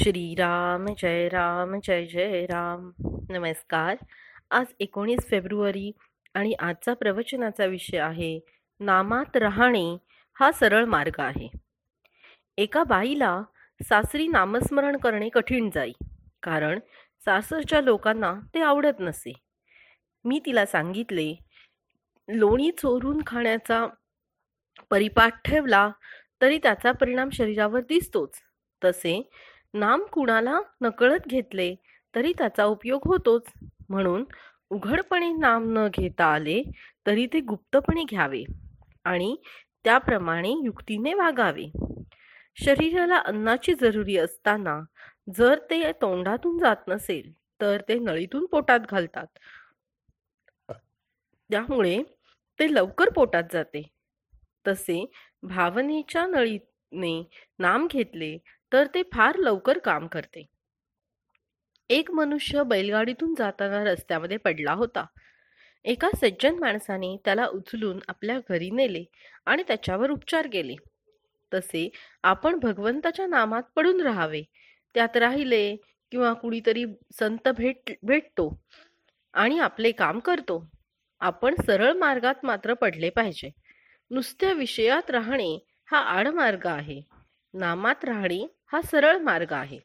श्रीराम जय राम जय जय राम. नमस्कार. आज एकोणीस फेब्रुवारी आणि आजचा प्रवचनाचा विषय आहे नामात राहणे हा सरळ मार्ग आहे. एका बाईला सासरी नामस्मरण करणे कठीण जाई कारण सासरच्या लोकांना ते आवडत नसे. मी तिला सांगितले लोणी चोरून खाण्याचा परिपाठ ठेवला तरी त्याचा परिणाम शरीरावर दिसतोच. तसे नाम कुणाला नकळत घेतले तरी त्याचा उपयोग होतोच. म्हणून उघडपणे नाम न घेता आले तरी ते गुप्तपणे घ्यावे आणि त्याप्रमाणे युक्तीने वागावे. शरीराला अन्नाची जरुरी असताना जर ते तोंडातून जात नसेल तर ते नळीतून पोटात घालतात. त्यामुळे ते लवकर पोटात जाते. तसे भावनेच्या नळीने नाम घेतले तर ते फार लवकर काम करते. एक मनुष्य बैलगाडीतून जाताना रस्त्यामध्ये पडला होता. एका सज्जन माणसाने त्याला उचलून आपल्या घरी नेले आणि त्याच्यावर उपचार केले. तसे आपण भगवंताच्या नामात पडून राहावे. त्यात राहिले किंवा कुणीतरी संत भेट भेटतो आणि आपले काम करतो. आपण सरळ मार्गात मात्र पडले पाहिजे. नुसत्या विषयात राहणे हा आडमार्ग आहे. नामात राहणे हा सरळ मार्ग आहे.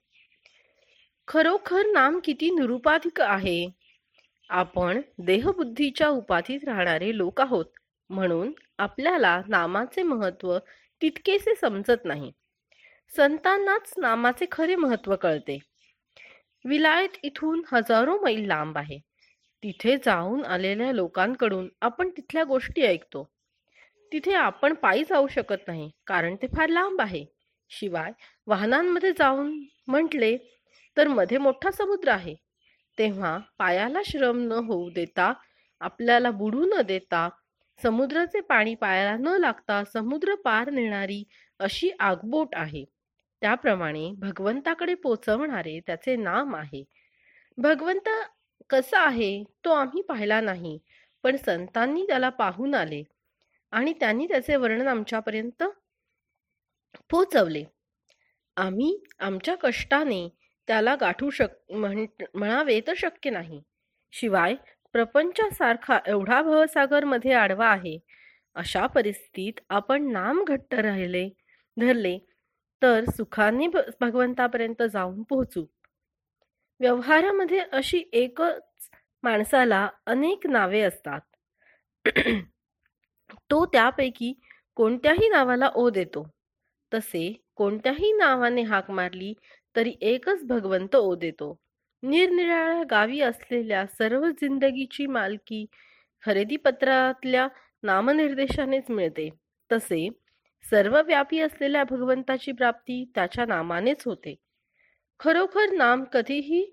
खरोखर नाम किती निरुपाधिक आहे? आपण देहबुद्धीच्या उपाधीत राहणारे लोक आहोत म्हणून आपल्याला नामाचे महत्त्व तितकेसे समजत नाही. संतांनाच नामाचे खरे महत्त्व कळते. विलायत इथून हजारो मैल लांब आहे. तिथे जाऊन आलेल्या लोकांकडून आपण तिथल्या गोष्टी ऐकतो. तिथे आपण पायी जाऊ शकत नाही कारण ते फार लांब आहे. शिवाय वाहनांमध्ये जाऊन म्हटले तर मध्ये मोठा समुद्र आहे. तेव्हा पायाला श्रम न होऊ देता आपल्याला बुडू न देता समुद्राचे पाणी पायाला न लागता समुद्र पार नेणारी अशी आगबोट आहे. त्याप्रमाणे भगवंताकडे पोचवणारे त्याचे नाम आहे. भगवंत कसा आहे तो आम्ही पाहिला नाही पण संतांनी त्याला पाहून आले आणि त्यांनी त्याचे वर्णन आमच्यापर्यंत पोचवले आम्ही आमच्या कष्टाने त्याला गाठू शक म्हणावे तर शक्य नाही. शिवाय प्रपंचासारखा एवढा भवसागरमध्ये आडवा आहे. अशा परिस्थितीत आपण नाम घट्ट राहिले धरले तर सुखाने भगवंतापर्यंत जाऊन पोहोचू. व्यवहारामध्ये अशी एकच माणसाला अनेक नावे असतात. तो त्यापैकी कोणत्याही नावाला ओ देतो. तसे कोणत्याही नावाने हाक मारली तरी एकच भगवंत ओ देतो निरनिराळ्या गावी असलेल्या सर्व जिंदगीची मालकी खरेदी पत्रातल्या नामनिर्देशानेच मिळते. तसे सर्व व्यापी असलेल्या भगवंताची प्राप्ती त्याच्या नामानेच होते. खरोखर नाम कधीही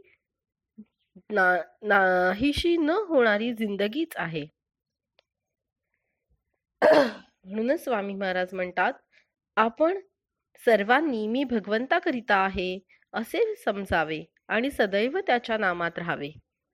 ना नाहीशी न होणारी जिंदगीच आहे. म्हणूनच स्वामी महाराज म्हणतात आपण सर्वांनी मी भगवंताकरिता आहे असे समजावे आणि सदैव त्याच्या नामात राहावे.